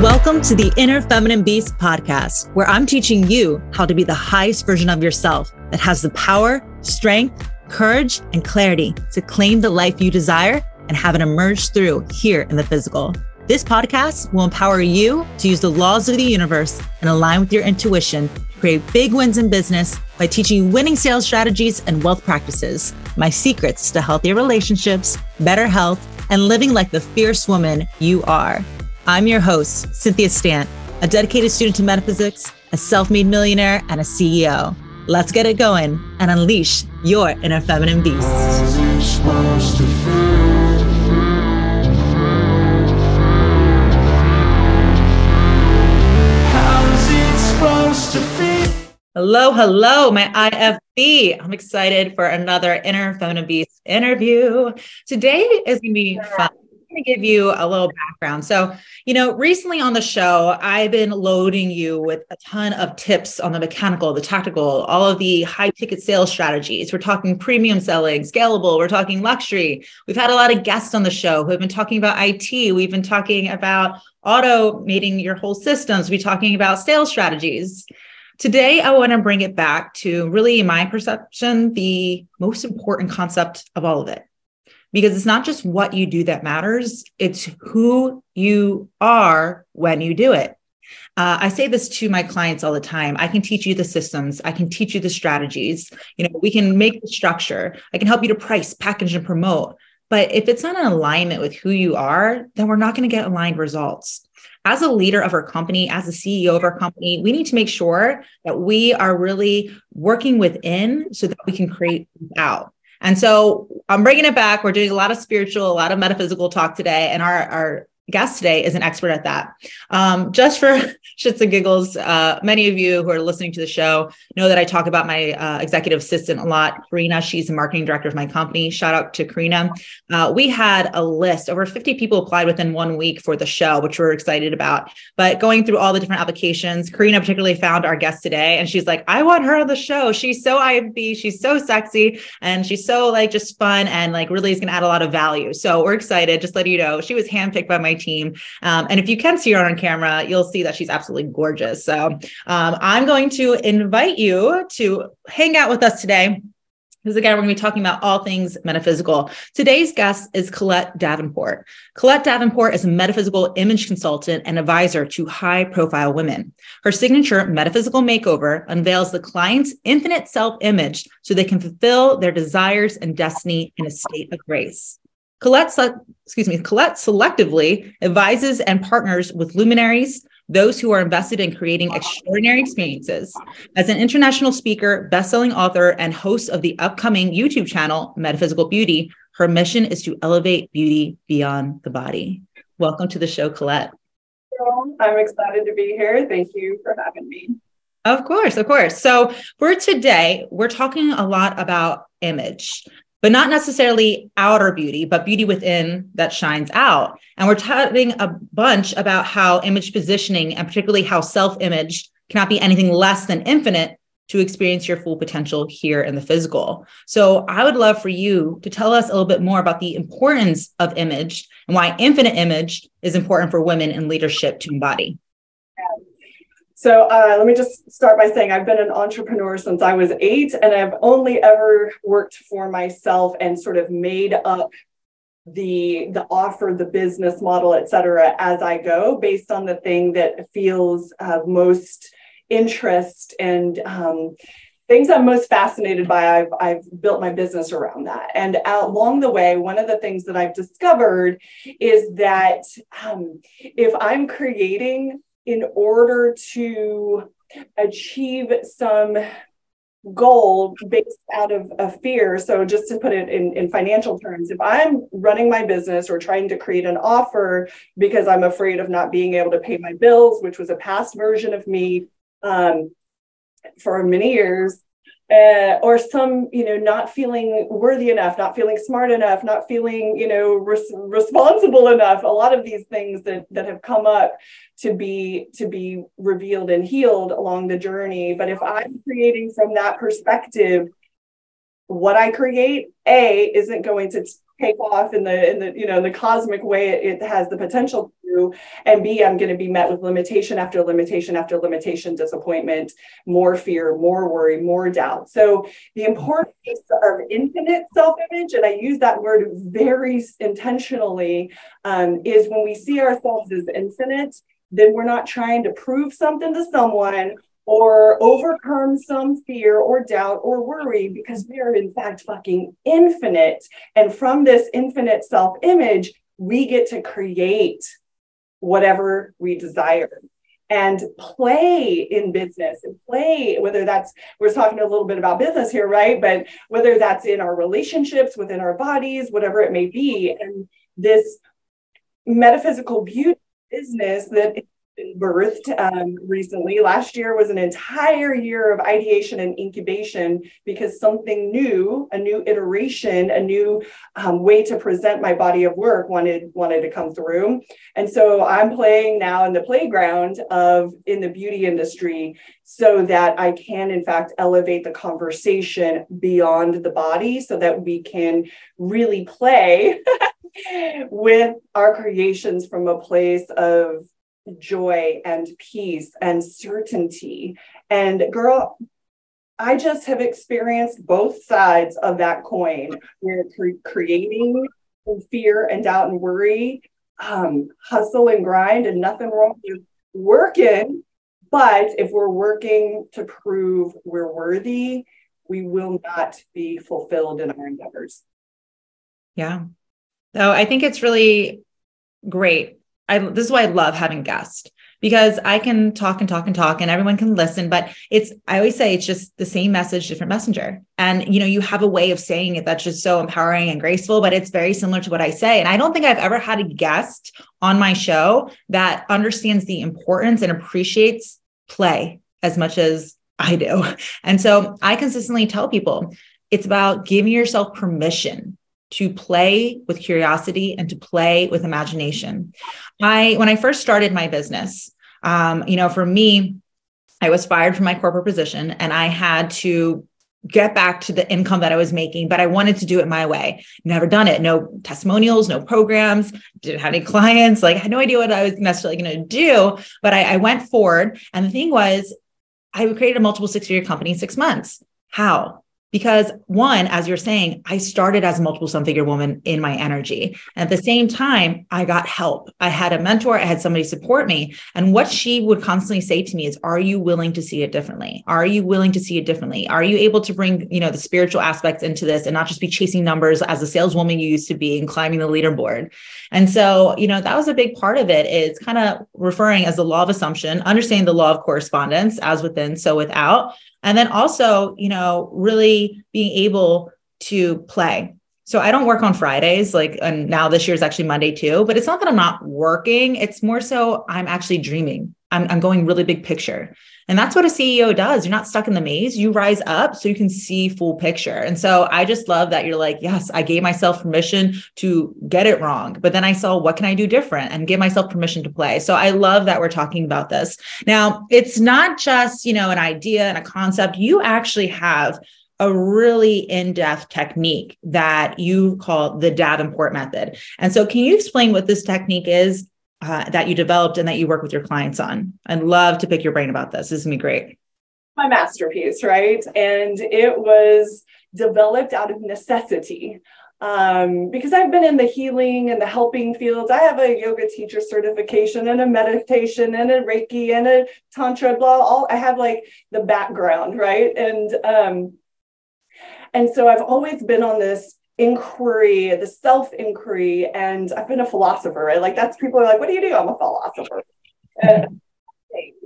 Welcome to the Inner Feminine Beast podcast, where I'm teaching you how to be the highest version of yourself that has the power, strength, courage, and clarity to claim the life you desire and have it emerge through here in the physical. This podcast will empower you to use the laws of the universe and align with your intuition to create big wins in business by teaching you winning sales strategies and wealth practices, my secrets to healthier relationships, better health, and living like the fierce woman you are. I'm your host, Cynthia Stant, a dedicated student to metaphysics, a self made millionaire, and a CEO. Let's get it going and unleash your inner feminine beast. Hello, hello, my IFB. I'm excited for another Inner Feminine Beast interview. Today is going to be fun. I'm going to give you a little background. So, you know, recently on the show, I've been loading you with a ton of tips on the mechanical, the tactical, all of the high ticket sales strategies. We're talking premium selling, scalable, we're talking luxury. We've had a lot of guests on the show who have been talking about IT. We've been talking about automating your whole systems. We're talking about sales strategies. Today, I want to bring it back to really, my perception, the most important concept of all of it. Because it's not just what you do that matters, it's who you are when you do it. Uh, I say this to my clients all the time. I can teach you the systems. I can teach you the strategies. You know, we can make the structure. I can help you to price, package, and promote. But if it's not in alignment with who you are, then we're not going to get aligned results as a leader of our company, as a CEO of our company, we need to make sure that we are really working within so that we can create out. And so I'm bringing it back. We're doing a lot of spiritual, a lot of metaphysical talk today, and our our guest today is an expert at that. Um, just for shits and giggles, uh, many of you who are listening to the show know that I talk about my uh, executive assistant a lot, Karina. She's the marketing director of my company. Shout out to Karina. Uh, we had a list, over 50 people applied within one week for the show, which we're excited about. But going through all the different applications, Karina particularly found our guest today, and she's like, I want her on the show. She's so IFB, she's so sexy, and she's so like just fun and like really is going to add a lot of value. So we're excited. Just let you know, she was handpicked by my team. Um, and if you can see her on camera, you'll see that she's absolutely gorgeous. So um, I'm going to invite you to hang out with us today. Because again, we're going to be talking about all things metaphysical. Today's guest is Colette Davenport. Colette Davenport is a metaphysical image consultant and advisor to high profile women. Her signature metaphysical makeover unveils the client's infinite self image so they can fulfill their desires and destiny in a state of grace. Colette, excuse me, Colette selectively advises and partners with luminaries, those who are invested in creating extraordinary experiences. As an international speaker, best-selling author, and host of the upcoming YouTube channel Metaphysical Beauty, her mission is to elevate beauty beyond the body. Welcome to the show, Colette. I'm excited to be here. Thank you for having me. Of course, of course. So for today, we're talking a lot about image, but not necessarily outer beauty, but beauty within that shines out. And we're talking a bunch about how image positioning and particularly how self-image cannot be anything less than infinite to experience your full potential here in the physical. So I would love for you to tell us a little bit more about the importance of image and why infinite image is important for women in leadership to embody. So uh, let me just start by saying I've been an entrepreneur since I was eight, and I've only ever worked for myself and sort of made up the the offer, the business model, et cetera, as I go, based on the thing that feels uh, most interest and um, things I'm most fascinated by. I've I've built my business around that, and along the way, one of the things that I've discovered is that um, if I'm creating in order to achieve some goal based out of a fear. So, just to put it in, in financial terms, if I'm running my business or trying to create an offer because I'm afraid of not being able to pay my bills, which was a past version of me um, for many years, uh, or some you know not feeling worthy enough not feeling smart enough not feeling you know res- responsible enough. A lot of these things that that have come up to be to be revealed and healed along the journey. But if i'm creating from that perspective what i create a isn't going to take off in the in the you know in the cosmic way it, it has the potential to and b i'm going to be met with limitation after limitation after limitation disappointment more fear more worry more doubt so the importance of infinite self-image and i use that word very intentionally um, is when we see ourselves as infinite then we're not trying to prove something to someone or overcome some fear or doubt or worry because we are in fact fucking infinite. And from this infinite self image, we get to create whatever we desire. And play in business and play whether that's we're talking a little bit about business here right? But whether that's in our relationships within our bodies whatever it may be. And this metaphysical beauty business that birthed um, recently. Last year was an entire year of ideation and incubation because something new, a new iteration, a new um, way to present my body of work wanted wanted to come through. And so I'm playing now in the playground of in the beauty industry so that I can in fact elevate the conversation beyond the body so that we can really play with our creations from a place of joy and peace and certainty. And girl, I just have experienced both sides of that coin. We're cre- creating fear and doubt and worry, um, hustle and grind, and nothing wrong with working. But if we're working to prove we're worthy, we will not be fulfilled in our endeavors. Yeah. So I think it's really great I this is why I love having guests because I can talk and talk and talk and everyone can listen but it's I always say it's just the same message different messenger and you know you have a way of saying it that's just so empowering and graceful but it's very similar to what I say and I don't think I've ever had a guest on my show that understands the importance and appreciates play as much as I do. And so I consistently tell people it's about giving yourself permission to play with curiosity and to play with imagination. I when I first started my business, um, you know, for me, I was fired from my corporate position and I had to get back to the income that I was making, but I wanted to do it my way. Never done it. No testimonials, no programs, didn't have any clients. Like had no idea what I was necessarily going to do, but I, I went forward. And the thing was, I created a multiple six figure company in six months. How? Because one as you're saying i started as a multiple seven figure woman in my energy. And at the same time i got help. I had a mentor. I had somebody support me. And what she would constantly say to me is are you willing to see it differently? Are you willing to see it differently? Are you able to bring you know the spiritual aspects into this and not just be chasing numbers as a saleswoman you used to be and climbing the leaderboard? And so you know that was a big part of it. Is kind of referring as the law of assumption understanding the law of correspondence as within so without and then also, you know, really being able to play. So I don't work on Fridays, like, and now this year is actually Monday too, but it's not that I'm not working. It's more so I'm actually dreaming. I'm, I'm going really big picture. And that's what a CEO does. You're not stuck in the maze. You rise up so you can see full picture. And so I just love that you're like, yes, I gave myself permission to get it wrong. But then I saw what can I do different and give myself permission to play. So I love that we're talking about this. Now, it's not just, you know, an idea and a concept. You actually have a really in-depth technique that you call the Davenport method. And so can you explain what this technique is uh, that you developed and that you work with your clients on. I'd love to pick your brain about this. This is gonna be great. My masterpiece, right? And it was developed out of necessity. Um, because I've been in the healing and the helping fields. I have a yoga teacher certification and a meditation and a Reiki and a Tantra, blah, all I have like the background, right? And um, and so I've always been on this inquiry, the self inquiry, and I've been a philosopher. Right? Like that's people are like, "What do you do?" I'm a philosopher.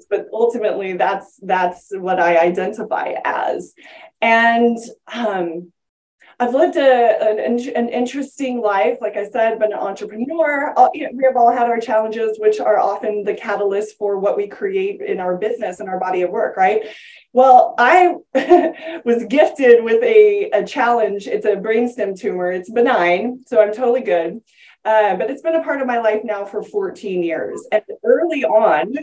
But ultimately, that's that's what I identify as, and um, I've lived a, an, an interesting life. Like I said, been an entrepreneur. All, you know, we have all had our challenges, which are often the catalyst for what we create in our business and our body of work, right? Well, I was gifted with a, a challenge. It's a brainstem tumor. It's benign, so I'm totally good. Uh, but it's been a part of my life now for 14 years. And early on,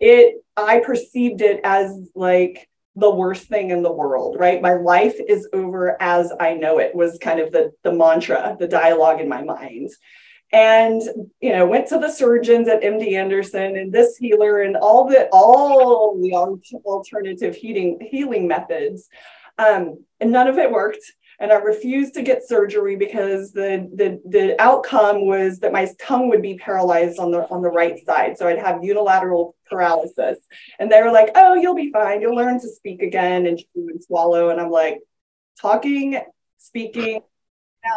it I perceived it as like the worst thing in the world, right? My life is over as I know it was kind of the, the mantra, the dialogue in my mind. And you know, went to the surgeons at MD Anderson and this healer and all the all the alternative heating healing methods. Um, and none of it worked and I refused to get surgery because the, the the outcome was that my tongue would be paralyzed on the on the right side, so I'd have unilateral paralysis. And they were like, "Oh, you'll be fine. You'll learn to speak again and chew and swallow." And I'm like, talking, speaking,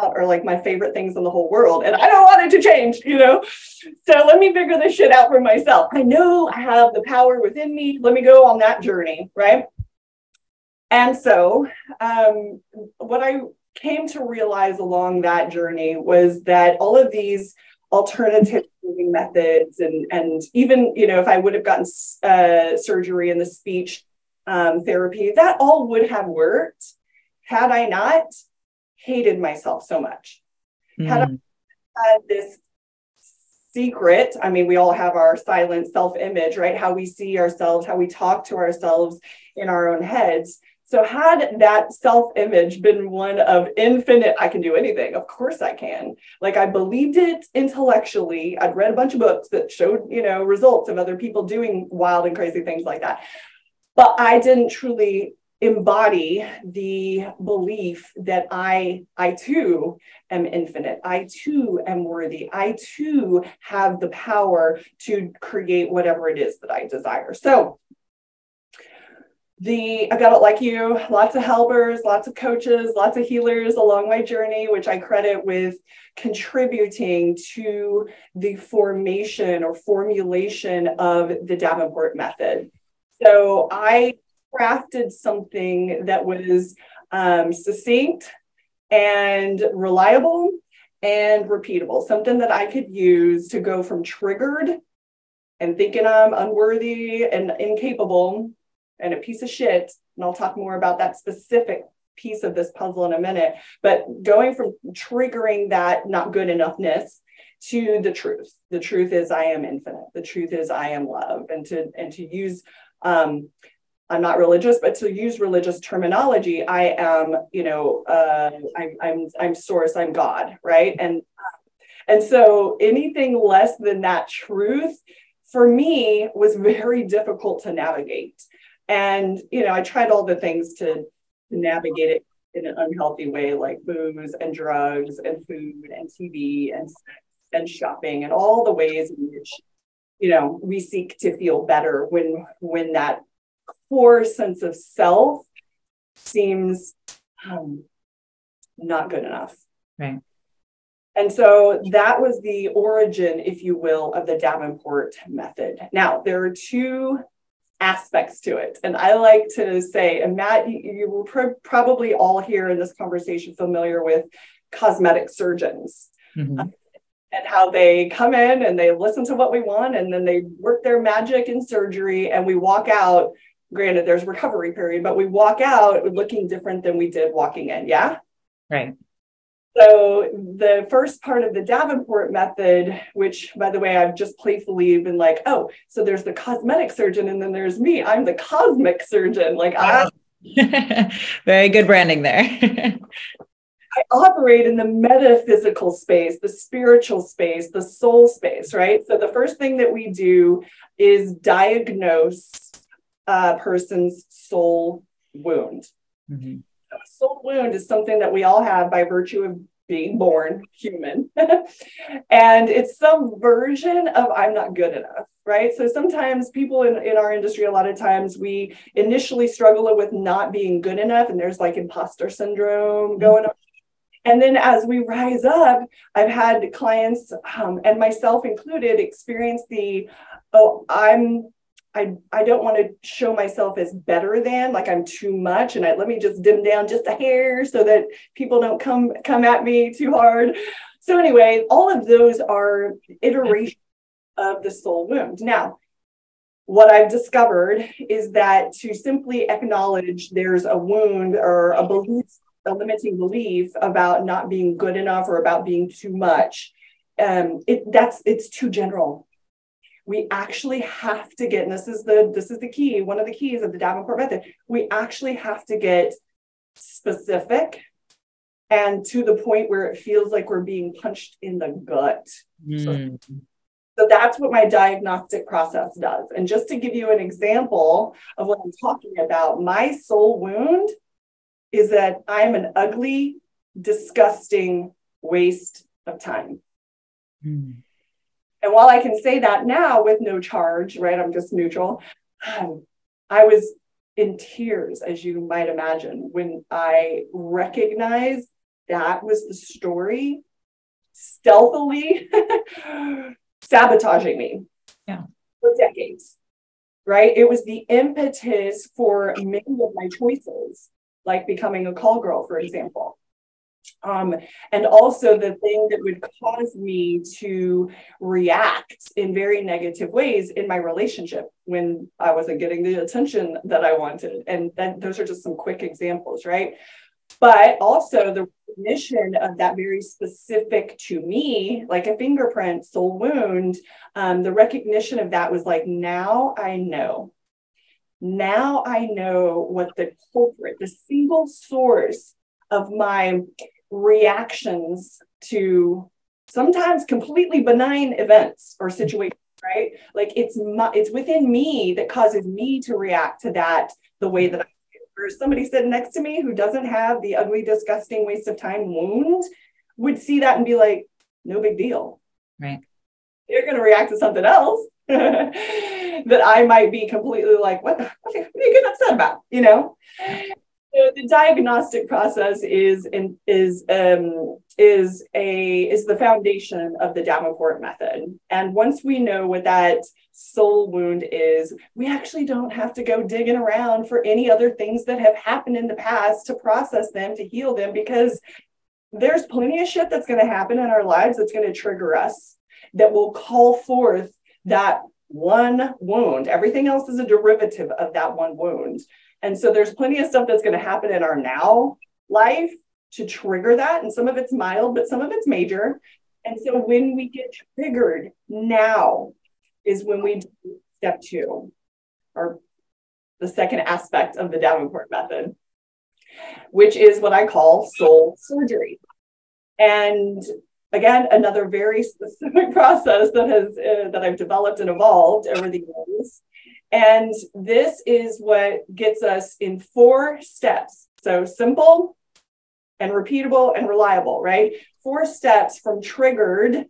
out are like my favorite things in the whole world. And I don't want it to change, you know? So let me figure this shit out for myself. I know I have the power within me. Let me go on that journey, right? And so, um, what I came to realize along that journey was that all of these alternative moving methods and and even you know if I would have gotten uh, surgery and the speech um, therapy, that all would have worked had I not hated myself so much. Mm. Had I hmm. had this secret, I mean, we all have our silent self image, right? How we see ourselves, how we talk to ourselves in our own heads. So, had that self image been one of infinite, I can do anything, of course I can. Like, I believed it intellectually. I'd read a bunch of books that showed, you know, results of other people doing wild and crazy things like that. But I didn't truly embody the belief that I, I too am infinite. I too am worthy. I too have the power to create whatever it is that I desire. So, the I got it like you, lots of helpers, lots of coaches, lots of healers along my journey, which I credit with contributing to the formation or formulation of the Davenport method. So I crafted something that was um, succinct and reliable and repeatable, something that I could use to go from triggered and thinking I'm unworthy and incapable and a piece of shit. And I'll talk more about that specific piece of this puzzle in a minute. But going from triggering that not good enoughness to the truth. The truth is I am infinite. The truth is I am love. And to and to use um, I'm not religious, but to use religious terminology, I am, you know, uh, I'm, I'm, I'm source, I'm God, right? And, and so anything less than that truth for me was very difficult to navigate. And, you know, I tried all the things to navigate it in an unhealthy way, like booze and drugs and food and TV and and shopping and all the ways in which, you know, we seek to feel better when when that core sense of self seems um, not good enough. Right. And so that was the origin, if you will, of the Davenport method. Now, there are two aspects to it. And I like to say, and Matt, you, you were pr- probably all here in this conversation familiar with cosmetic surgeons. Mm-hmm. Uh, and how they come in and they listen to what we want and then they work their magic in surgery and we walk out granted there's recovery period but we walk out looking different than we did walking in yeah right so the first part of the Davenport method, which by the way, I've just playfully been like, oh, so there's the cosmetic surgeon and then there's me. I'm the cosmic surgeon. Like I very good branding there. I operate in the metaphysical space, the spiritual space, the soul space, right? So the first thing that we do is diagnose a person's soul wound. Mm-hmm. Soul wound is something that we all have by virtue of being born human. and it's some version of I'm not good enough, right? So sometimes people in, in our industry, a lot of times we initially struggle with not being good enough, and there's like imposter syndrome mm-hmm. going on. And then as we rise up, I've had clients um, and myself included experience the, oh, I'm I, I don't want to show myself as better than like I'm too much and I let me just dim down just a hair so that people don't come come at me too hard. So anyway, all of those are iterations of the soul wound. Now, what I've discovered is that to simply acknowledge there's a wound or a belief, a limiting belief about not being good enough or about being too much, um, it that's it's too general we actually have to get, and this is the this is the key, one of the keys of the Davenport method. We actually have to get specific and to the point where it feels like we're being punched in the gut. Mm. So, so that's what my diagnostic process does. And just to give you an example of what I'm talking about, my soul wound is that I'm an ugly, disgusting waste of time. Mm. And while I can say that now with no charge, right, I'm just neutral, um, I was in tears, as you might imagine, when I recognized that was the story stealthily sabotaging me yeah. for decades. Right. It was the impetus for many of my choices, like becoming a call girl, for example. Um, and also the thing that would cause me to react in very negative ways in my relationship when I wasn't getting the attention that I wanted. And then those are just some quick examples, right? But also the recognition of that very specific to me, like a fingerprint, soul wound, um, the recognition of that was like, now I know. Now I know what the culprit, the single source of my reactions to sometimes completely benign events or mm-hmm. situations right? Like it's my, it's within me that causes me to react to that the way that i or somebody sitting next to me who doesn't have the ugly disgusting waste of time wound would see that and be like no big deal. Right. They're going to react to something else that i might be completely like what, what are you getting upset about? You know so the diagnostic process is in, is um, is a is the foundation of the Davenport method. And once we know what that soul wound is, we actually don't have to go digging around for any other things that have happened in the past to process them to heal them because there's plenty of shit that's going to happen in our lives that's going to trigger us that will call forth that one wound. Everything else is a derivative of that one wound. And so there's plenty of stuff that's going to happen in our now life to trigger that. And some of it's mild, but some of it's major. And so when we get triggered now is when we do step two, or the second aspect of the Davenport method, which is what I call soul surgery. And again, another very specific process that has uh, that I've developed and evolved over the years and this is what gets us in four steps. So simple and repeatable and reliable, right? Four steps from triggered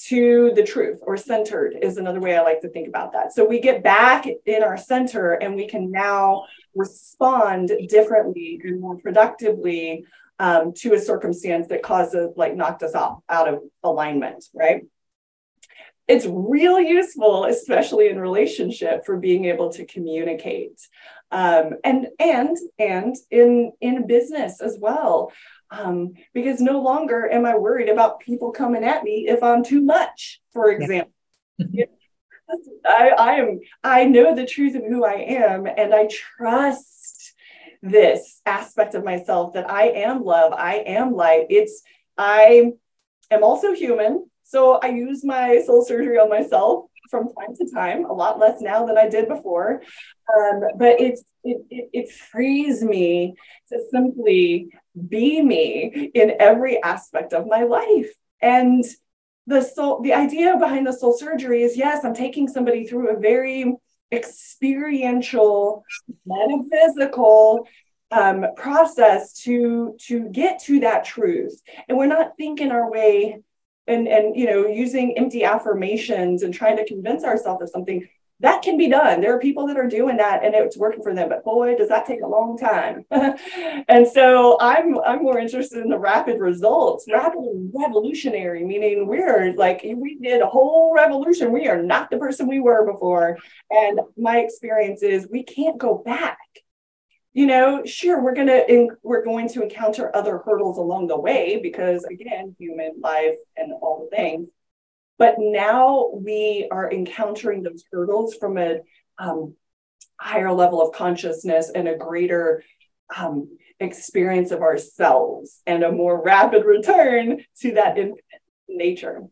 to the truth or centered is another way I like to think about that. So we get back in our center and we can now respond differently and more productively um, to a circumstance that causes like knocked us off out of alignment, right? It's real useful, especially in relationship, for being able to communicate, um, and and and in in business as well, um, because no longer am I worried about people coming at me if I'm too much, for example. Yeah. I, I am I know the truth of who I am, and I trust this aspect of myself that I am love, I am light. It's I am also human so I use my soul surgery on myself from time to time, a lot less now than I did before. Um, but it's it, it, it frees me to simply be me in every aspect of my life. And the soul, the idea behind the soul surgery is yes, I'm taking somebody through a very experiential, metaphysical um, process to to get to that truth. And we're not thinking our way and and you know using empty affirmations and trying to convince ourselves of something that can be done. There are people that are doing that and it's working for them, but boy, does that take a long time. and so I'm I'm more interested in the rapid results, rapid revolutionary, meaning we're like we did a whole revolution. We are not the person we were before. And my experience is we can't go back. You know, sure, we're gonna we're going to encounter other hurdles along the way because again, human life and all the things but now we are encountering those hurdles from a um, higher level of consciousness and a greater um, experience of ourselves and a more rapid return to that infinite nature.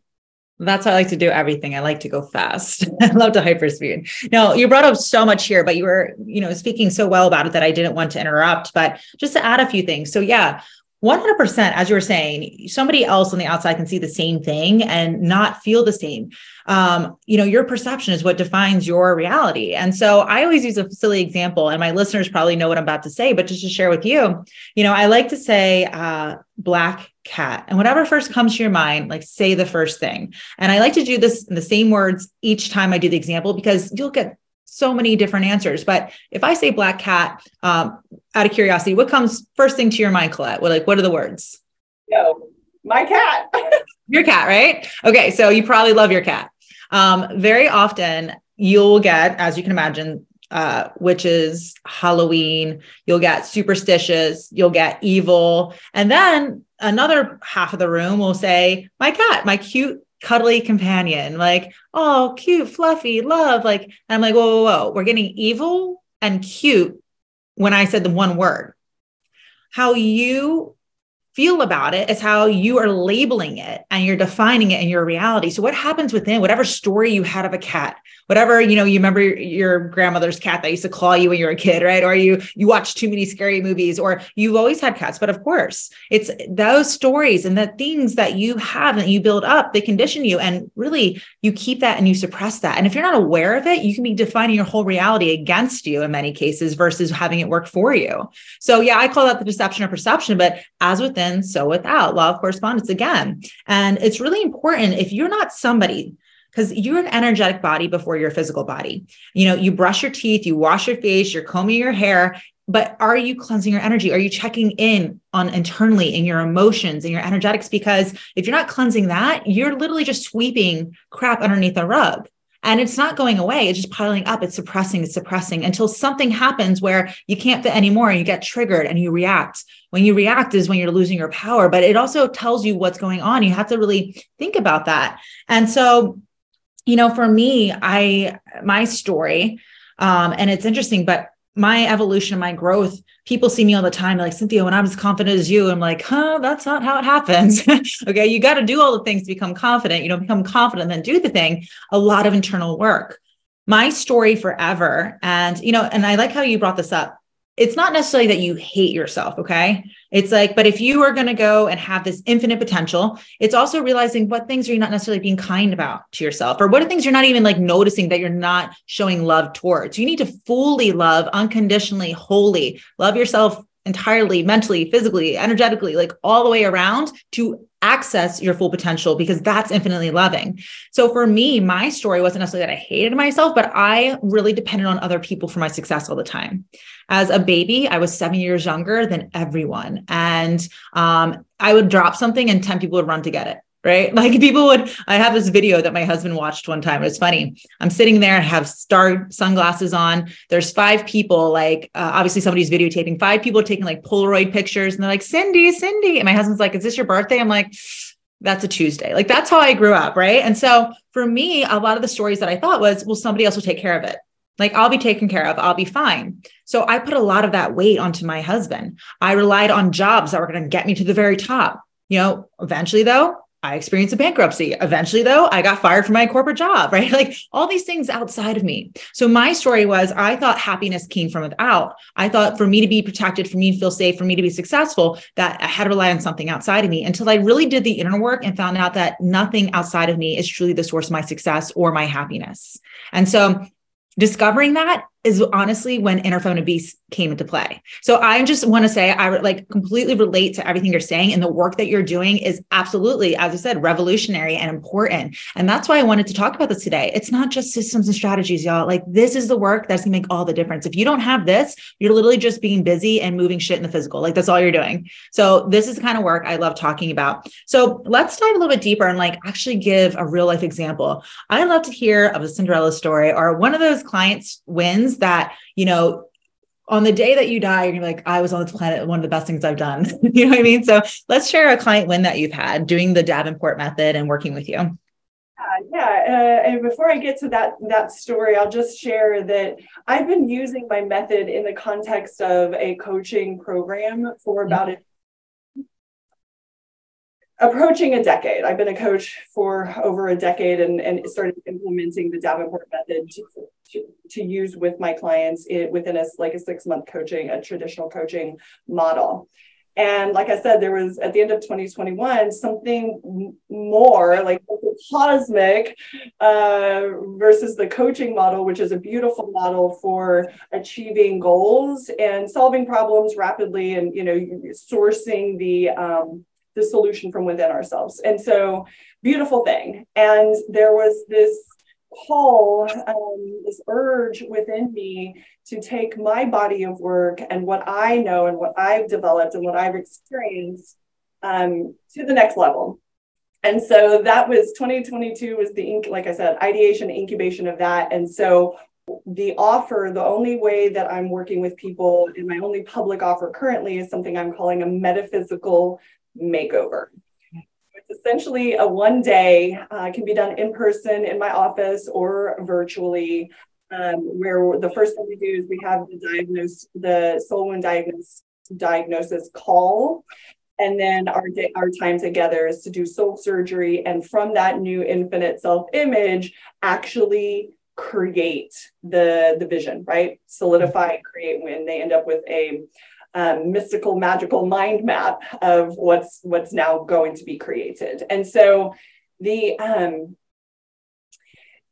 That's how I like to do everything. I like to go fast. I love to hyperspeed. Now, you brought up so much here, but you were, you know, speaking so well about it that I didn't want to interrupt. But just to add a few things. So, yeah, 100% as you were saying somebody else on the outside can see the same thing and not feel the same. Um, you know your perception is what defines your reality. And so i always use a silly example and my listeners probably know what i'm about to say but just to share with you you know i like to say uh, black cat. And whatever first comes to your mind like say the first thing. And i like to do this in the same words each time i do the example because you'll get so many different answers. But if I say black cat, um, out of curiosity, what comes first thing to your mind, Colette? What like what are the words? No, my cat. your cat, right? Okay, so you probably love your cat. Um, very often you'll get, as you can imagine, uh, witches, Halloween, you'll get superstitious, you'll get evil. And then another half of the room will say, My cat, my cute cuddly companion, like, oh, cute, fluffy, love. Like, I'm like, whoa, whoa, whoa. We're getting evil and cute when I said the one word. How you feel about it is how you are labeling it and you're defining it in your reality. So what happens within whatever story you had of a cat, whatever, you know, you remember your grandmother's cat that used to claw you when you were a kid, right? Or you you watch too many scary movies or you've always had cats, but of course, it's those stories and the things that you have and you build up, they condition you and really you keep that and you suppress that. And if you're not aware of it, you can be defining your whole reality against you in many cases versus having it work for you. So yeah, I call that the deception or perception, but as within, so without law of correspondence again. And it's really important if you're not somebody because you're an energetic body before your physical body. You know, you brush your teeth, you wash your face, you're combing your hair, but are you cleansing your energy? Are you checking in on internally in your emotions and your energetics? Because if you're not cleansing that, you're literally just sweeping crap underneath the rug. And it's not going away. It's just piling up. It's suppressing, it's suppressing until something happens where you can't fit anymore and you get triggered and you react. When you react is when you're losing your power, but it also tells you what's going on. You have to really think about that. And so you know, for me, I, my story, um, and it's interesting, but my evolution, my growth, people see me all the time like, Cynthia, when I'm as confident as you, I'm like, huh, that's not how it happens. okay. You got to do all the things to become confident. You know, become confident, then do the thing, a lot of internal work. My story forever. And, you know, and I like how you brought this up it's not necessarily that you hate yourself. Okay. It's like, but if you are going to go and have this infinite potential, it's also realizing what things are you not necessarily being kind about to yourself, or what are things you're not even like noticing that you're not showing love towards. You need to fully love unconditionally, wholly love yourself entirely, mentally, physically, energetically, like all the way around to access your full potential because that's infinitely loving. So for me, my story wasn't necessarily that I hated myself, but I really depended on other people for my success all the time. As a baby, I was seven years younger than everyone. And um, I would drop something and 10 people would run to get it right? Like people would, I have this video that my husband watched one time. It's funny. I'm sitting there, I have star sunglasses on. There's five people, like uh, obviously somebody's videotaping. Five people taking like Polaroid pictures, and they're like, Cindy, Cindy. And my husband's like, Is this your birthday? I'm like, that's a Tuesday. Like that's how I grew up, right? And so for me, a lot of the stories that I thought was, well, somebody else will take care of it. Like I'll be taken care of, I'll be fine. So I put a lot of that weight onto my husband. I relied on jobs that were going to get me to the very top. You know, eventually though, I experienced a bankruptcy. Eventually, though, I got fired from my corporate job, right? Like all these things outside of me. So my story was I thought happiness came from without. I thought for me to be protected, for me to feel safe, for me to be successful, that I had to rely on something outside of me until I really did the inner work and found out that nothing outside of me is truly the source of my success or my happiness. And so discovering that is honestly when Inner Feminine Beast came into play. So I just want to say I like completely relate to everything you're saying and the work that you're doing is absolutely as I said revolutionary and important. And that's why I wanted to talk about this today. It's not just systems and strategies y'all. Like this is the work that's going to make all the difference. If you don't have this, you're literally just being busy and moving shit in the physical. Like that's all you're doing. So this is the kind of work I love talking about. So let's dive a little bit deeper and like actually give a real life example. I love to hear of a Cinderella story or one of those clients wins that, you know, on the day that you die, you're gonna be like, I was on this planet, one of the best things I've done. you know what I mean? So let's share a client win that you've had doing the Davenport method and working with you. Uh, yeah, uh, and before I get to that that story, I'll just share that I've been using my method in the context of a coaching program for about a approaching a decade. I've been a coach for over a decade and, and started implementing the Davenport method to, to, to use with my clients it, within a like a six month coaching, a traditional coaching model. And like I said, there was at the end of 2021 something more like cosmic uh, versus the coaching model, which is a beautiful model for achieving goals and solving problems rapidly, and you know sourcing the um, the solution from within ourselves. And so, beautiful thing. And there was this call, um, this urge within me to take my body of work and what I know and what I've developed and what I've experienced um, to the next level. And so that was 2022 was the like I said, ideation, incubation of that. And so the offer, the only way that I'm working with people in my only public offer currently is something I'm calling a metaphysical makeover. It's essentially a one day, uh, can be done in person in my office or virtually. Um, where the first thing we do is we have the diagnose the soul wound diagnosis diagnosis call and then our day, our time together is to do soul surgery and from that new infinite self image actually create the the vision right solidify create when they end up with a um, mystical, magical mind map of what's what's now going to be created. And so the um,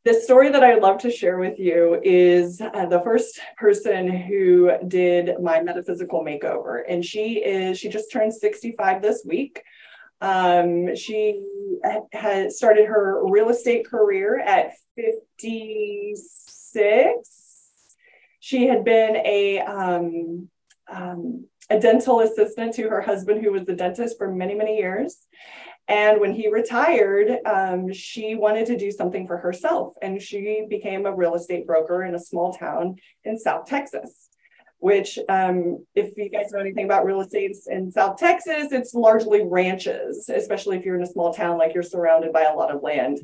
the story that I'd love to share with you is uh, the first person who did my metaphysical makeover, and she is she just turned 65 this week. Um, she has started her real estate career at 56. She had been a um, um, a dental assistant to her husband, who was a dentist for many, many years. And when he retired, um, she wanted to do something for herself. And she became a real estate broker in a small town in South Texas, which, um, if you guys know anything about real estate in South Texas, it's largely ranches, especially if you're in a small town like you're surrounded by a lot of land.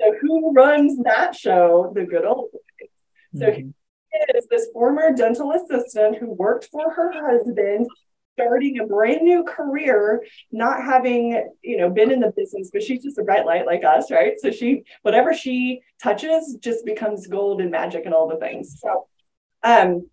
So, who runs that show? The good old days. So, mm-hmm is this former dental assistant who worked for her husband starting a brand new career, not having, you know, been in the business, but she's just a bright light like us, right? So she, whatever she touches just becomes gold and magic and all the things. So, um,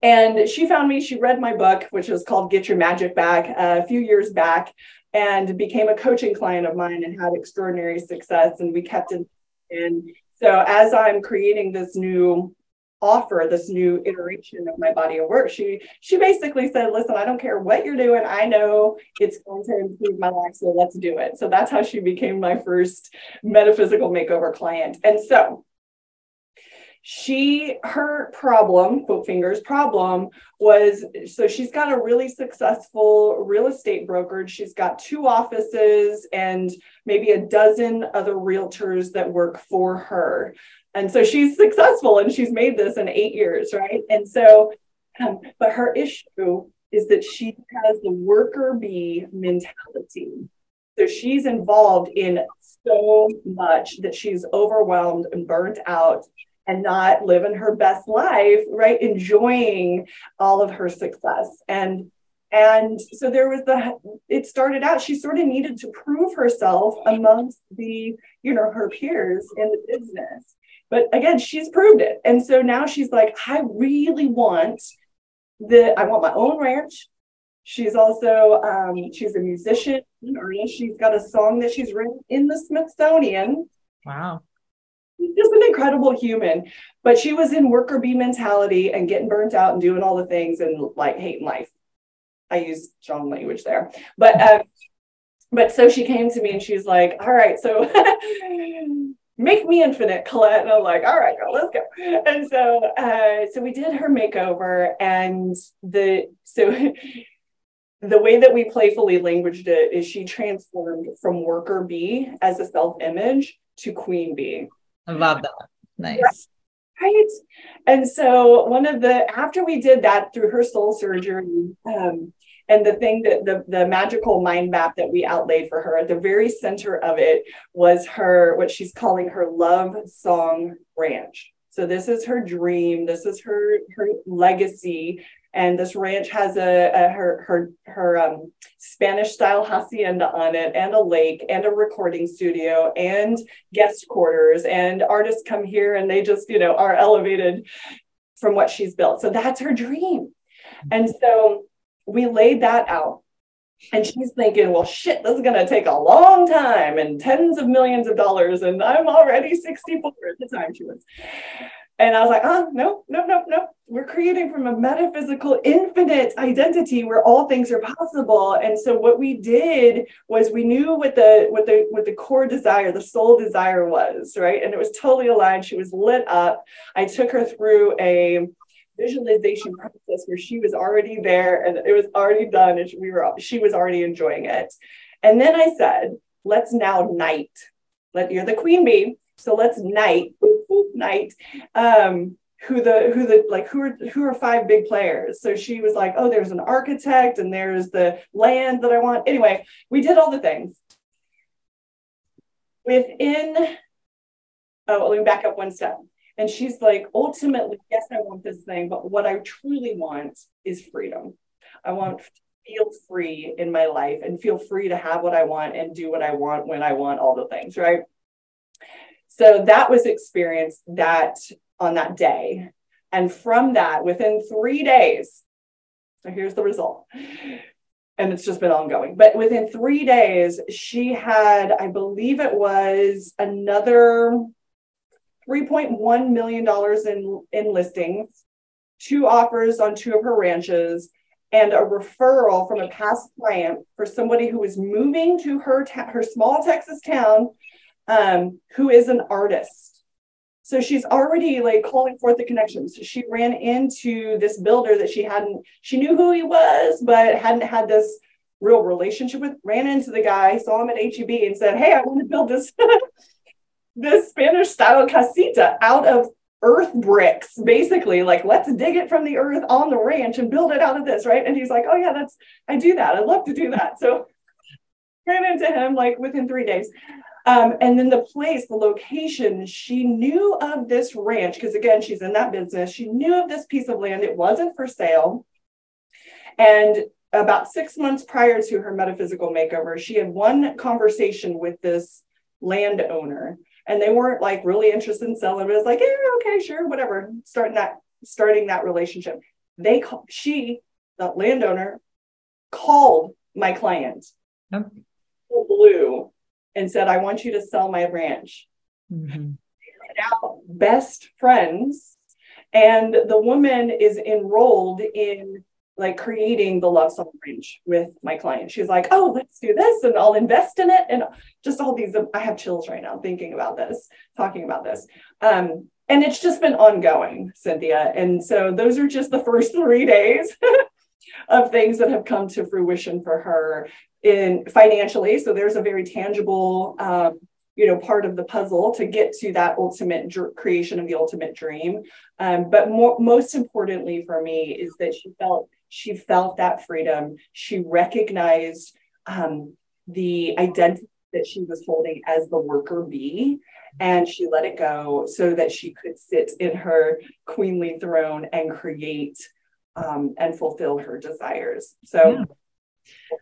and she found me, she read my book, which was called Get Your Magic Back uh, a few years back, and became a coaching client of mine and had extraordinary success. And we kept in. And so as I'm creating this new offer this new iteration of my body of work. She she basically said, "Listen, I don't care what you're doing. I know it's going to improve my life, so let's do it." So that's how she became my first metaphysical makeover client. And so she her problem quote fingers problem was so she's got a really successful real estate brokerage she's got two offices and maybe a dozen other realtors that work for her and so she's successful and she's made this in eight years, right? And so, um, but her issue is that she has the worker bee mentality. So she's involved in so much that she's overwhelmed and burnt out and not living her best life, right? Enjoying all of her success. And and so there was the it started out she sort of needed to prove herself amongst the you know her peers in the business but again, she's proved it. And so now she's like, I really want the, I want my own ranch. She's also, um, she's a musician, artist. She's got a song that she's written in the Smithsonian. Wow. She's just an incredible human. But she was in worker bee mentality and getting burnt out and doing all the things and like hating life. I use strong language there. But um, but so she came to me and she's like, all right, so make me infinite, Colette. And I'm like, all right, girl, let's go. And so uh, so we did her makeover and the so the way that we playfully languaged it is she transformed from worker bee as a self-image to queen bee. I love that. Nice. Right. And so one of the after we did that through her soul surgery, um, and the thing that the, the magical mind map that we outlaid for her at the very center of it was her what she's calling her love song ranch. So this is her dream. This is her her legacy. And this ranch has a, a her her her um, Spanish style hacienda on it, and a lake, and a recording studio, and guest quarters. And artists come here, and they just you know are elevated from what she's built. So that's her dream. And so we laid that out. And she's thinking, well, shit, this is going to take a long time and tens of millions of dollars. And I'm already 64 at the time she was. And I was like, oh, no, no, no, no. We're creating from a metaphysical, infinite identity where all things are possible. And so what we did was we knew what the what the what the core desire, the soul desire was, right? And it was totally aligned. She was lit up. I took her through a visualization process where she was already there and it was already done and we were she was already enjoying it. And then I said, let's now night. Let you're the queen bee. So let's night, night. Um, who the who the like who are who are five big players so she was like oh there's an architect and there's the land that i want anyway we did all the things within oh let me back up one step and she's like, ultimately, yes, I want this thing, but what I truly want is freedom. I want to feel free in my life and feel free to have what I want and do what I want when I want all the things, right? So that was experienced that on that day. And from that, within three days, so here's the result. And it's just been ongoing. But within three days, she had, I believe it was another $3.1 million in, in listings, two offers on two of her ranches, and a referral from a past client for somebody who is moving to her, ta- her small Texas town um, who is an artist. So she's already like calling forth the connections. She ran into this builder that she hadn't, she knew who he was, but hadn't had this real relationship with, ran into the guy, saw him at HEB and said, Hey, I want to build this this Spanish style casita out of earth bricks, basically. Like, let's dig it from the earth on the ranch and build it out of this, right? And he's like, Oh, yeah, that's, I do that. I'd love to do that. So ran into him like within three days. Um, and then the place, the location, she knew of this ranch because, again, she's in that business. She knew of this piece of land. It wasn't for sale. And about six months prior to her metaphysical makeover, she had one conversation with this landowner and they weren't like really interested in selling. It was like, yeah, okay, sure, whatever. Starting that, starting that relationship. They call she, the landowner, called my client, Yep. blue, and said, I want you to sell my ranch. Mhm. Now, best friends. And the woman is enrolled in like creating the love song range with my client. She's like, oh, let's do this and I'll invest in it. And just all these, I have chills right now thinking about this, talking about this. Um, and it's just been ongoing, Cynthia. And so those are just the first three days of things that have come to fruition for her in financially. So there's a very tangible, um, you know, part of the puzzle to get to that ultimate dr- creation of the ultimate dream. Um, but more, most importantly for me is that she felt she felt that freedom. She recognized um, the identity that she was holding as the worker bee, and she let it go so that she could sit in her queenly throne and create um, and fulfill her desires. So. Yeah.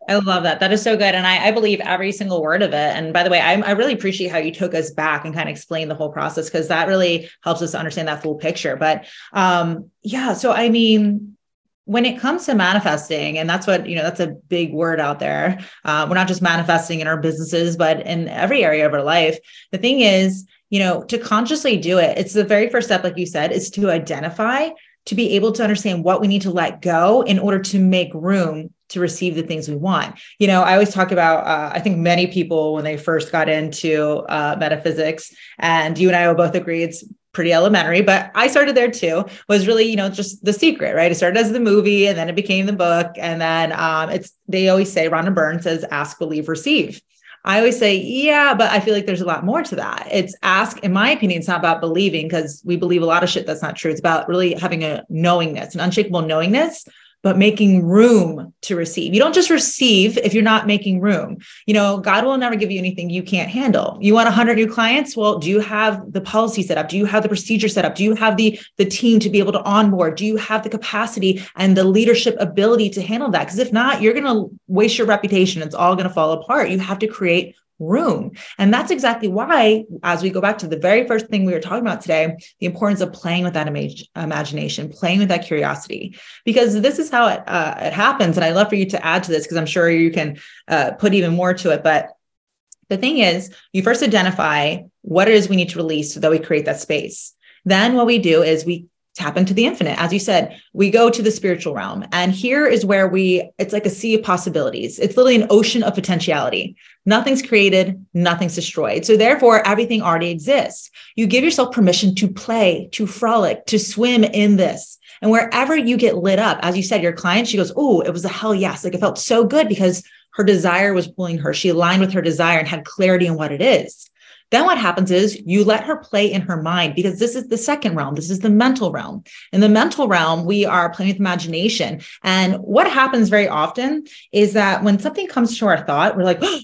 I love that. That is so good. And I, I believe every single word of it. And by the way, I, I really appreciate how you took us back and kind of explained the whole process because that really helps us understand that full picture. But um, yeah, so I mean, when it comes to manifesting and that's what you know that's a big word out there uh, we're not just manifesting in our businesses but in every area of our life the thing is you know, to consciously do it, it's the very first step, like you said, is to identify, to be able to understand what we need to let go in order to make room to receive the things we want. You know, I always talk about, uh, I think many people, when they first got into uh, metaphysics, and you and I will both agree it's pretty elementary, but I started there too, was really, you know, just the secret, right? It started as the movie and then it became the book. And then um, it's, they always say, Rhonda Byrne says, ask, believe, receive. I always say, yeah, but I feel like there's a lot more to that. It's ask, in my opinion, it's not about believing because we believe a lot of shit that's not true. It's about really having a knowingness, an unshakable knowingness but making room to receive. You don't just receive if you're not making room. You know, God will never give you anything you can't handle. You want 100 new clients? Well, do you have the policy set up? Do you have the procedure set up? Do you have the the team to be able to onboard? Do you have the capacity and the leadership ability to handle that? Because if not, you're going to waste your reputation. It's all going to fall apart. You have to create room. And that's exactly why, as we go back to the very first thing we were talking about today, the importance of playing with that image, imagination, playing with that curiosity, because this is how it, uh, it happens. And I'd love for you to add to this because I'm sure you can uh, put even more to it. But the thing is, you first identify what it is we need to release so that we create that space. Then what we do is we tap into the infinite. As you said we go to the spiritual realm and here is where we it's like a sea of possibilities. It's literally an ocean of potentiality. Nothing's created nothing's destroyed. So therefore everything already exists. You give yourself permission to play to frolic to swim in this. And wherever you get lit up as you said your client she goes oh it was a hell yes. Like it felt so good because her desire was pulling her. She aligned with her desire and had clarity on what it is then what happens is you let her play in her mind because this is the second realm. This is the mental realm. In the mental realm, we are playing with imagination. And what happens very often is that when something comes to our thought, we're like, oh,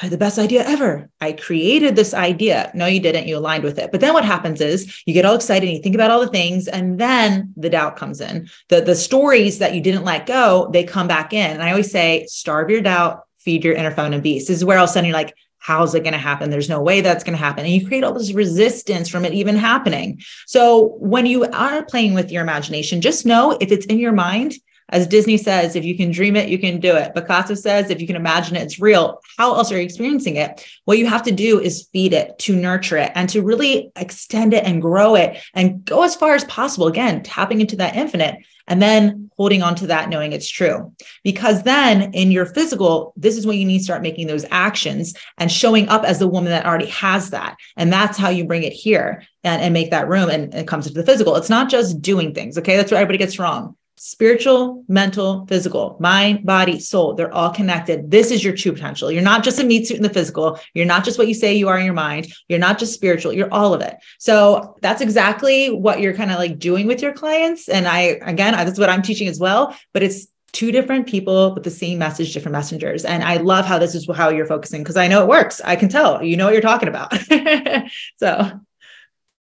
I had the best idea ever. I created this idea. No, you didn't. You aligned with it. But then what happens is you get all excited and you think about all the things, and then the doubt comes in. The, the stories that you didn't let go, they come back in. And I always say, starve your doubt, feed your inner feminine beast. This is where all of a sudden you're like, how's it going to happen? There's no way that's going to happen. And you create all this resistance from it even happening. So when you are playing with your imagination, just know if it's in your mind, as Disney says, if you can dream it, you can do it. Picasso says, if you can imagine it, it's real. How else are you experiencing it? What you have to do is feed it, to nurture it, and to really extend it and grow it and go as far as possible. Again, tapping into that infinite and then holding on to that, knowing it's true. Because then in your physical, this is when you need to start making those actions and showing up as the woman that already has that. And that's how you bring it here and, and make that room. And it comes into the physical. It's not just doing things. Okay. That's where everybody gets wrong spiritual, mental, physical, mind, body, soul, they're all connected. This is your true potential. You're not just a meat suit in the physical. You're not just what you say you are in your mind. You're not just spiritual. You're all of it. So that's exactly what you're kind of like doing with your clients. And I, again, I, that's what I'm teaching as well, but it's two different people with the same message, different messengers. And I love how this is how you're focusing because I know it works. I can tell, you know what you're talking about. so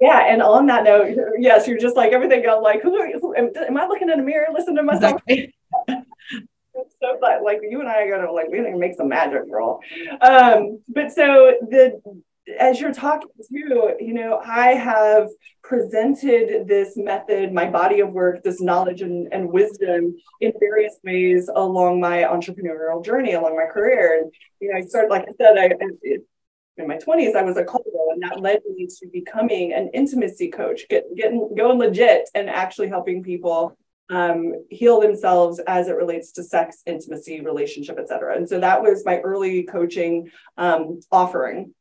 yeah and on that note yes you're just like everything. I'm like who, who am, am, i looking in a mirror listening to myself? Exactly. so but like you and i are gonna like we need to make some magic girl. Um but so the as you're talking too you know i have presented this method my body of work this knowledge and, and wisdom in various ways along my entrepreneurial journey along my career. And you know i started like i said I, it, in my 20s, I was a coach, and that led me to becoming an intimacy coach, get, getting going legit and actually helping people um, heal themselves as it relates to sex, intimacy, relationship, etc. And so that was my early coaching um, offering.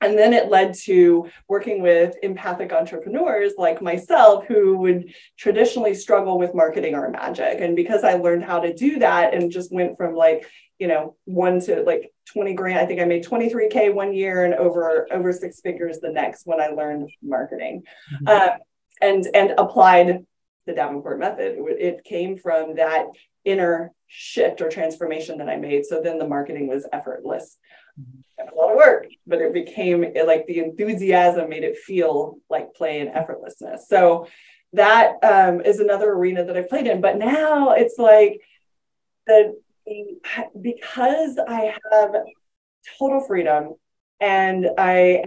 And then it led to working with empathic entrepreneurs like myself who would traditionally struggle with marketing our magic. And because I learned how to do that and just went from like, you know, one to like 20 grand. I think I made 23K one year and over over six figures the next when I learned marketing. Mm-hmm. Uh, and and applied the Davenport method. It, it came from that inner shift or transformation that I made. So then the marketing was effortless. Mm-hmm. A lot of work, but it became like the enthusiasm made it feel like play and effortlessness. So that um, is another arena that I played in. But now it's like the because I have total freedom and I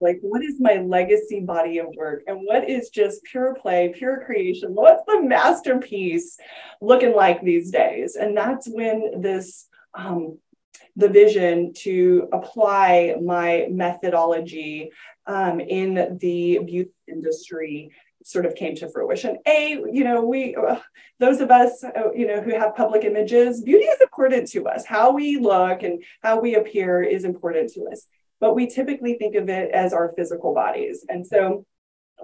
like what is my legacy body of work? And what is just pure play pure creation? What's the masterpiece looking like these days? And that's when this um, the vision to apply my methodology um, in the beauty industry sort of came to fruition. A, you know, we, uh, those of us, uh, you know, who have public images, beauty is important to us. How we look and how we appear is important to us. But we typically think of it as our physical bodies. And so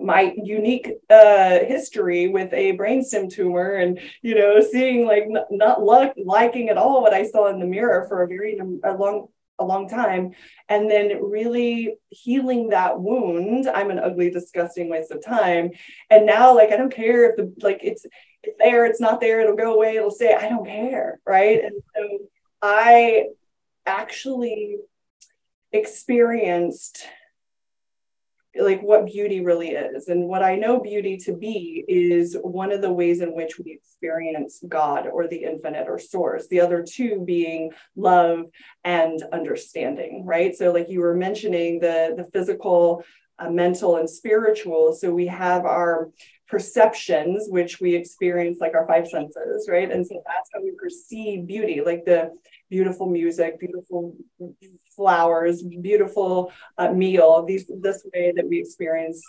my unique uh, history with a brainstem tumor and you know seeing like n- not luck, liking at all what i saw in the mirror for a very a long a long time. And then really healing that wound i'm an ugly disgusting waste of time. And now like i don't care if the like it's it's there it's not there it'll go away it'll stay i don't care right? And so i actually experienced like what beauty really is. And what I know beauty to be is one of the ways in which we experience God or the infinite or source, the other two being love and understanding, right? So, like you were mentioning, the, the physical, uh, mental, and spiritual. So, we have our perceptions, which we experience like our five senses, right? And so that's how we perceive beauty, like the beautiful music, beautiful flowers, beautiful uh, meal, these this way that we experience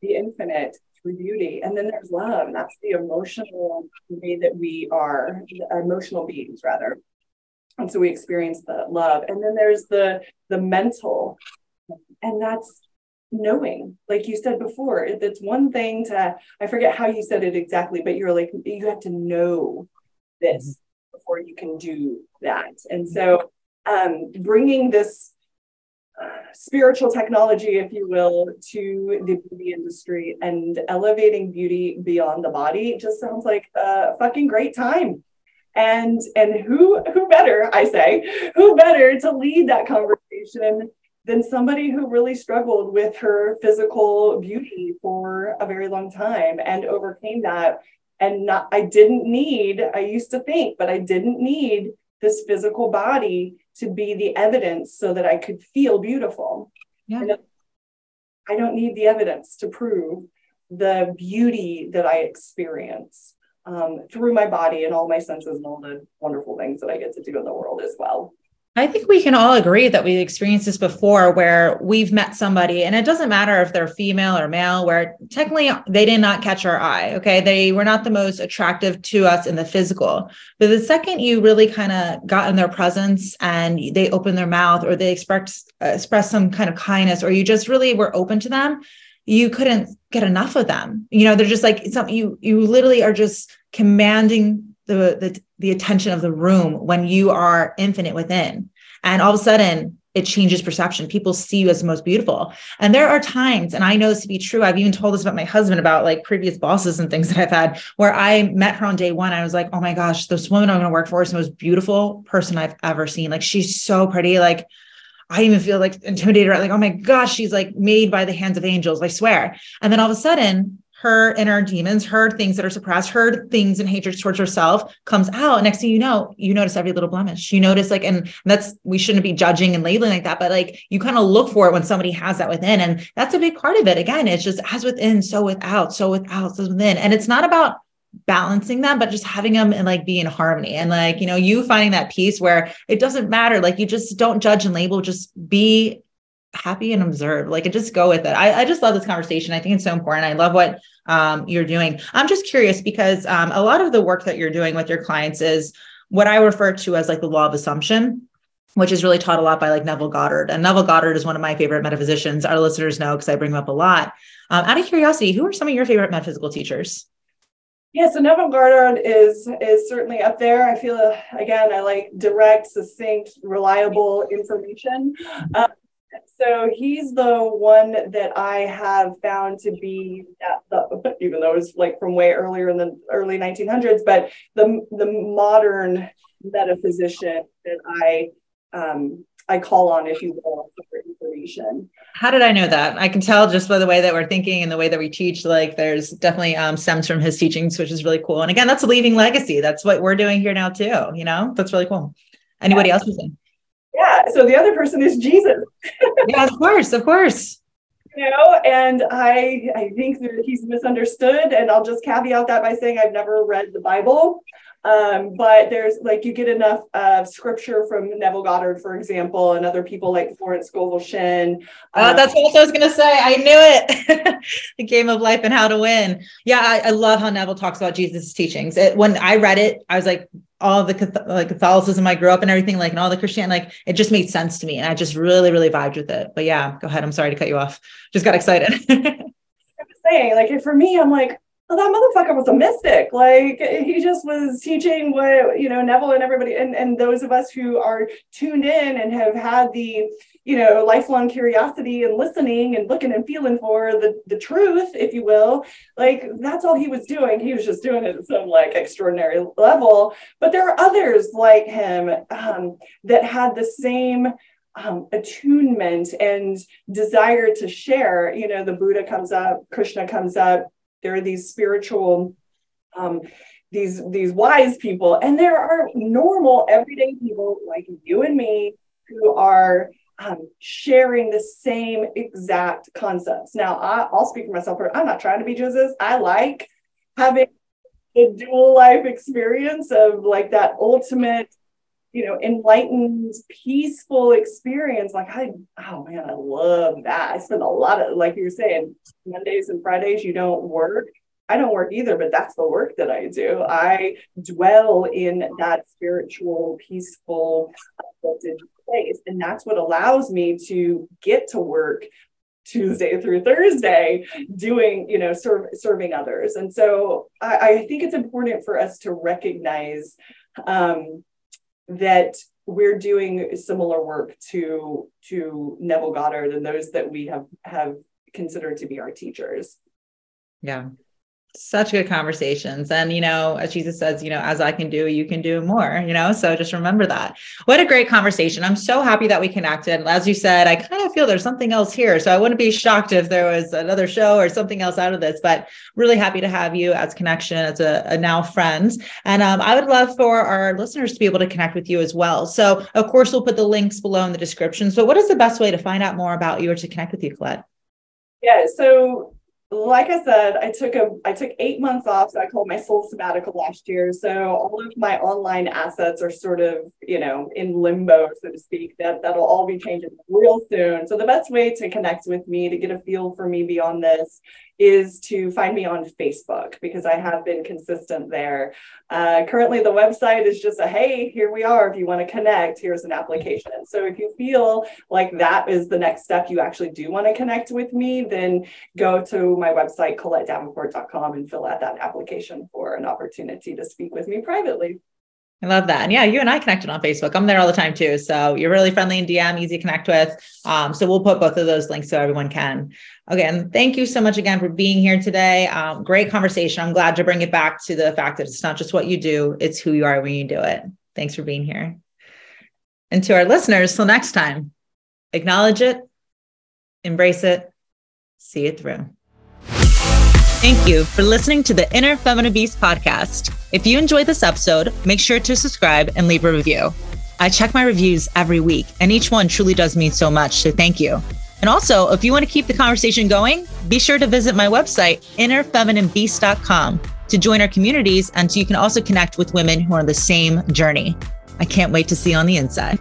the infinite through beauty. And then there's love, that's the emotional way that we are, emotional beings rather. And so we experience the love. And then there's the the mental, and that's knowing like you said before it's one thing to i forget how you said it exactly but you're like you have to know this before you can do that and so um, bringing this uh, spiritual technology, if you will, to the beauty industry and elevating beauty beyond the body just sounds like a fucking great time. And and who who better, I say, who better to lead that conversation than somebody who really struggled with her physical beauty for a very long time and overcame that. And not, I didn't need, I used to think, but I didn't need this physical body to be the evidence so that I could feel beautiful. Yeah. I don't need the evidence to prove the beauty that I experience um, through my body and all my senses and all the wonderful things that I get to do in the world as well. I think we can all agree that we've experienced this before where we've met somebody, and it doesn't matter if they're female or male, where technically they did not catch our eye. Okay. They were not the most attractive to us in the physical. But the second you really kind of got in their presence and they opened their mouth or they express, express some kind of kindness, or you just really were open to them, you couldn't get enough of them. You know, they're just like something you, you literally are just commanding the, the the attention of the room when you are infinite within. And all of a sudden it changes perception. People see you as the most beautiful. And there are times and i know this to be true i've even told this about my husband about like previous bosses and things that i've had where i met her on day one. I was like oh my gosh this woman i'm going to work for is the most beautiful person i've ever seen. Like she's so pretty. Like I even feel like intimidated, like, oh my gosh, she's like made by the hands of angels, I swear. And then all of a sudden, her inner demons, her things that are suppressed, her things and hatred towards herself comes out. Next thing you know, you notice every little blemish. You notice like, and that's we shouldn't be judging and labeling like that, but like you kind of look for it when somebody has that within. And that's a big part of it. Again, it's just as within, so without, so without, so within. And it's not about balancing them, but just having them and like be in harmony. And like, you know, you finding that piece where it doesn't matter. Like you just don't judge and label, just be happy and observe like just go with it. I, I just love this conversation. I think it's so important. I love what um, you're doing. I'm just curious because um, a lot of the work that you're doing with your clients is what i refer to as like the law of assumption which is really taught a lot by like neville goddard. And neville goddard is one of my favorite metaphysicians. Our listeners know because i bring him up a lot. Um, out of curiosity who are some of your favorite metaphysical teachers? Yeah, so Neville Goddard is is certainly up there. I feel uh, again, I like direct, succinct, reliable information. Uh, so he's the one that I have found to be the, even though it was like from way earlier in the early 1900s, but the the modern metaphysician that I um, I call on, if you will, for information. How did I know that? I can tell just by the way that we're thinking and the way that we teach. Like, there's definitely um, stems from his teachings, which is really cool. And again, that's a leaving legacy. That's what we're doing here now too. You know, that's really cool. Anybody yeah. else? Yeah so the other person is jesus yeah of course of course you know and i i think that he's misunderstood and i'll just caveat that by saying i've never read the bible Um, but there's like you get enough uh, scripture from Neville Goddard, for example, and other people like Florence Scovel Shinn. Uh, Um, that's what I was going to say. I knew it. the game of life and how to win. Yeah, I, I love how Neville talks about Jesus' teachings. It, when I read it, I was like, all the like Catholicism I grew up and everything, like, and all the Christian, like, it just made sense to me, and I just really, really vibed with it. But yeah, go ahead. I'm sorry to cut you off. Just got excited. I was saying like for me i'm like well, that motherfucker was a mystic like he just was teaching what you know neville and everybody and, and those of us who are tuned in and have had the you know lifelong curiosity and listening and looking and feeling for the the truth if you will like that's all he was doing he was just doing it at some like extraordinary level but there are others like him um, that had the same um, attunement and desire to share. You know, the Buddha comes up, Krishna comes up. There are these spiritual, um, these these wise people, and there are normal, everyday people like you and me who are um, sharing the same exact concepts. Now, I, I'll speak for myself. I'm not trying to be Jesus. I like having the dual life experience of like that ultimate you know, enlightened, peaceful experience. Like I, oh man, I love that. I spend a lot of, like you were saying, Mondays and Fridays, you don't work. I don't work either, but that's the work that I do. I dwell in that spiritual, peaceful, uplifted And that's what allows me to get to work Tuesday through Thursday doing, you know, serve, serving others. And so I, I think it's important for us to recognize um, that we're doing similar work to to Neville Goddard and those that we have have considered to be our teachers. Yeah. Such good conversations. And, you know, as Jesus says, you know, as I can do, you can do more, you know? So just remember that. What a great conversation. I'm so happy that we connected. And as you said, I kind of feel there's something else here. So I wouldn't be shocked if there was another show or something else out of this, but really happy to have you as connection, as a, a now friend. And um, I would love for our listeners to be able to connect with you as well. So, of course, we'll put the links below in the description. So, what is the best way to find out more about you or to connect with you, Colette? Yeah, so like I said, I took a I took eight months off, so I called my soul sabbatical last year. So all of my online assets are sort of, you know, in limbo, so to speak. That that'll all be changing real soon. So the best way to connect with me to get a feel for me beyond this is to find me on Facebook because I have been consistent there. Uh, currently, the website is just a hey, here we are. If you want to connect, here's an application. So if you feel like that is the next step, you actually do want to connect with me, then go to my website, colettedavenport.com, and fill out that application for an opportunity to speak with me privately. I love that. And yeah, you and I connected on Facebook. I'm there all the time too. So you're really friendly in DM, easy to connect with. Um, so we'll put both of those links so everyone can. Again, thank you so much again for being here today. Um, great conversation. I'm glad to bring it back to the fact that it's not just what you do, it's who you are when you do it. Thanks for being here. And to our listeners, till next time, acknowledge it, embrace it, see it through. Thank you for listening to the Inner Feminine Beast podcast. If you enjoyed this episode, make sure to subscribe and leave a review. I check my reviews every week, and each one truly does mean so much. So thank you. And also, if you want to keep the conversation going, be sure to visit my website, innerfemininebeast.com, to join our communities and so you can also connect with women who are on the same journey. I can't wait to see you on the inside.